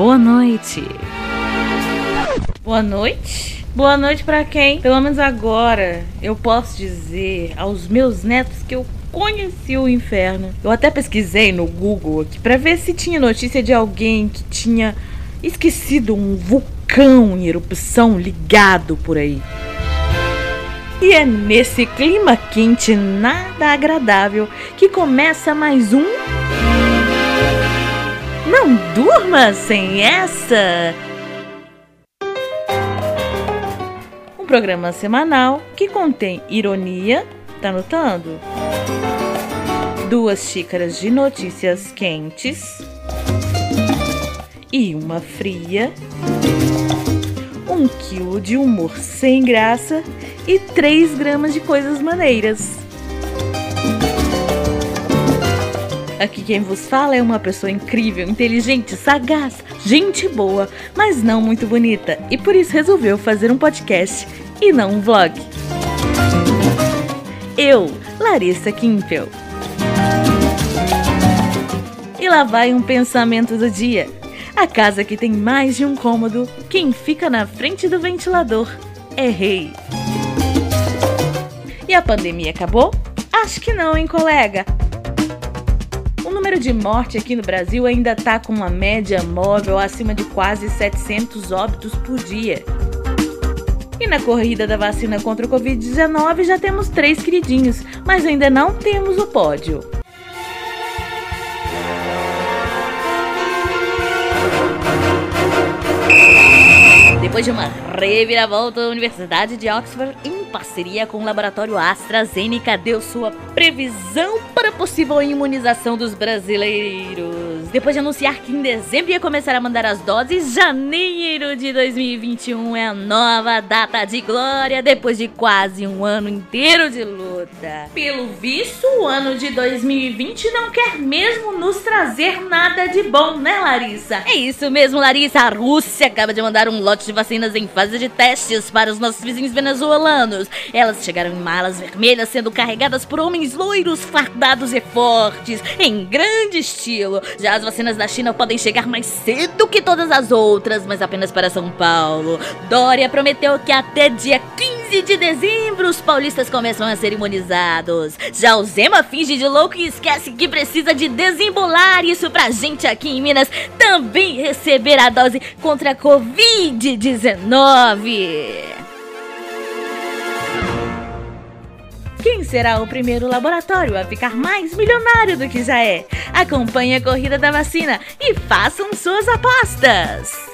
boa noite. Boa noite? Boa noite para quem? Pelo menos agora eu posso dizer aos meus netos que eu conheci o inferno. Eu até pesquisei no Google aqui para ver se tinha notícia de alguém que tinha esquecido um vulcão em erupção ligado por aí. E é nesse clima quente nada agradável que começa mais um. Não durma sem essa! Um programa semanal que contém ironia, tá notando? Duas xícaras de notícias quentes e uma fria um quilo de humor sem graça e 3 gramas de coisas maneiras. Aqui quem vos fala é uma pessoa incrível, inteligente, sagaz, gente boa, mas não muito bonita, e por isso resolveu fazer um podcast e não um vlog. Eu, Larissa Kimpel. E lá vai um pensamento do dia. A casa que tem mais de um cômodo, quem fica na frente do ventilador é rei. E a pandemia acabou? Acho que não, hein, colega? Número de morte aqui no Brasil ainda está com uma média móvel acima de quase 700 óbitos por dia. E na corrida da vacina contra o Covid-19 já temos três queridinhos, mas ainda não temos o pódio. Depois de uma reviravolta, a Universidade de Oxford, em parceria com o laboratório AstraZeneca, deu sua previsão para possível imunização dos brasileiros. Depois de anunciar que em dezembro ia começar a mandar as doses, janeiro de 2021 é a nova data de glória depois de quase um ano inteiro de luta. Pelo visto, o ano de 2020 não quer mesmo nos trazer nada de bom, né, Larissa? É isso mesmo, Larissa. A Rússia acaba de mandar um lote de vacinas em fase de testes para os nossos vizinhos venezuelanos. Elas chegaram em malas vermelhas sendo carregadas por homens loiros, fardados e fortes, em grande estilo. Já as vacinas da China podem chegar mais cedo que todas as outras, mas apenas para São Paulo. Dória prometeu que até dia 15 de dezembro os paulistas começam a ser imunizados. Já o Zema finge de louco e esquece que precisa de desembolar isso pra gente aqui em Minas também receber a dose contra a Covid-19. Quem será o primeiro laboratório a ficar mais milionário do que já é? Acompanhe a corrida da vacina e façam suas apostas!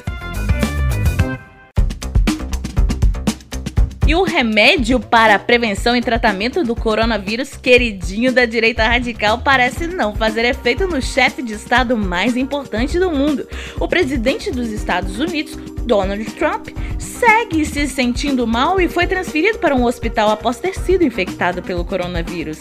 E o remédio para prevenção e tratamento do coronavírus, queridinho da direita radical, parece não fazer efeito no chefe de Estado mais importante do mundo. O presidente dos Estados Unidos, Donald Trump, segue se sentindo mal e foi transferido para um hospital após ter sido infectado pelo coronavírus.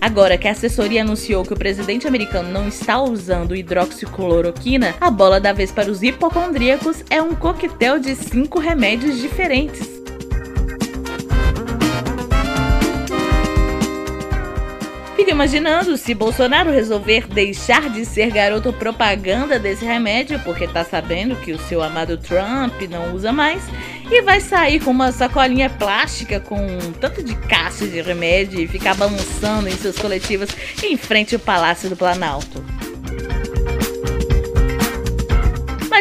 Agora que a assessoria anunciou que o presidente americano não está usando hidroxicloroquina, a bola da vez para os hipocondríacos é um coquetel de cinco remédios diferentes. Fico imaginando se Bolsonaro resolver deixar de ser garoto propaganda desse remédio, porque tá sabendo que o seu amado Trump não usa mais, e vai sair com uma sacolinha plástica com um tanto de caixa de remédio e ficar balançando em seus coletivos em frente ao Palácio do Planalto.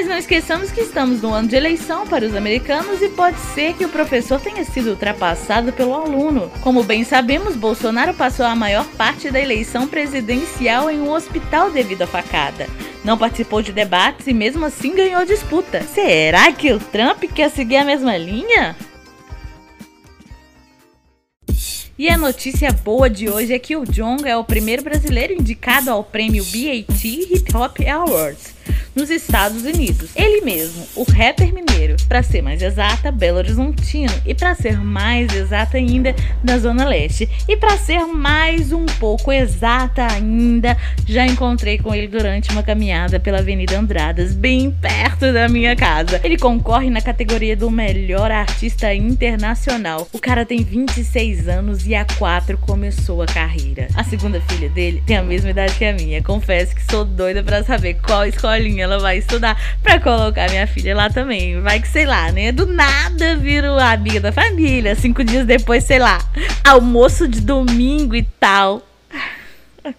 Não esqueçamos que estamos no ano de eleição para os americanos e pode ser que o professor tenha sido ultrapassado pelo aluno. Como bem sabemos, Bolsonaro passou a maior parte da eleição presidencial em um hospital devido à facada. Não participou de debates e mesmo assim ganhou disputa. Será que o Trump quer seguir a mesma linha? E a notícia boa de hoje é que o Jong é o primeiro brasileiro indicado ao prêmio BAT Hip Hop Awards. Nos Estados Unidos. Ele mesmo, o rapper mineiro, para ser mais exata, Belo Horizontino, e para ser mais exata ainda, da Zona Leste. E para ser mais um pouco exata ainda, já encontrei com ele durante uma caminhada pela Avenida Andradas, bem perto da minha casa. Ele concorre na categoria do melhor artista internacional. O cara tem 26 anos e há 4 começou a carreira. A segunda filha dele tem a mesma idade que a minha. Confesso que sou doida para saber qual escolinha ela vai estudar para colocar minha filha lá também. Vai que sei lá, né? Do nada viro amiga da família. Cinco dias depois, sei lá, almoço de domingo e tal.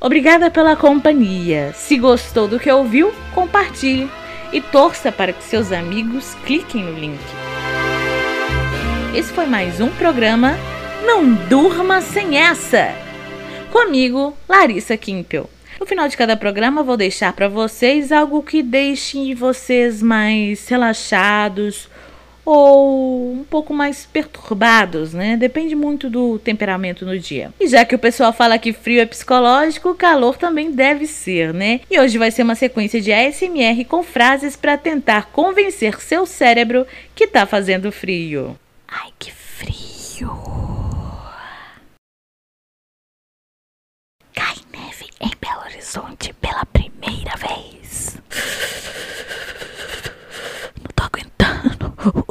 Obrigada pela companhia. Se gostou do que ouviu, compartilhe e torça para que seus amigos cliquem no link. Esse foi mais um programa Não Durma Sem Essa. Comigo, Larissa Kimpel. No final de cada programa, vou deixar para vocês algo que deixe vocês mais relaxados ou um pouco mais perturbados, né? Depende muito do temperamento no dia. E já que o pessoal fala que frio é psicológico, calor também deve ser, né? E hoje vai ser uma sequência de ASMR com frases para tentar convencer seu cérebro que tá fazendo frio. Ai, que frio! Belo Horizonte pela primeira vez. Não tô aguentando. O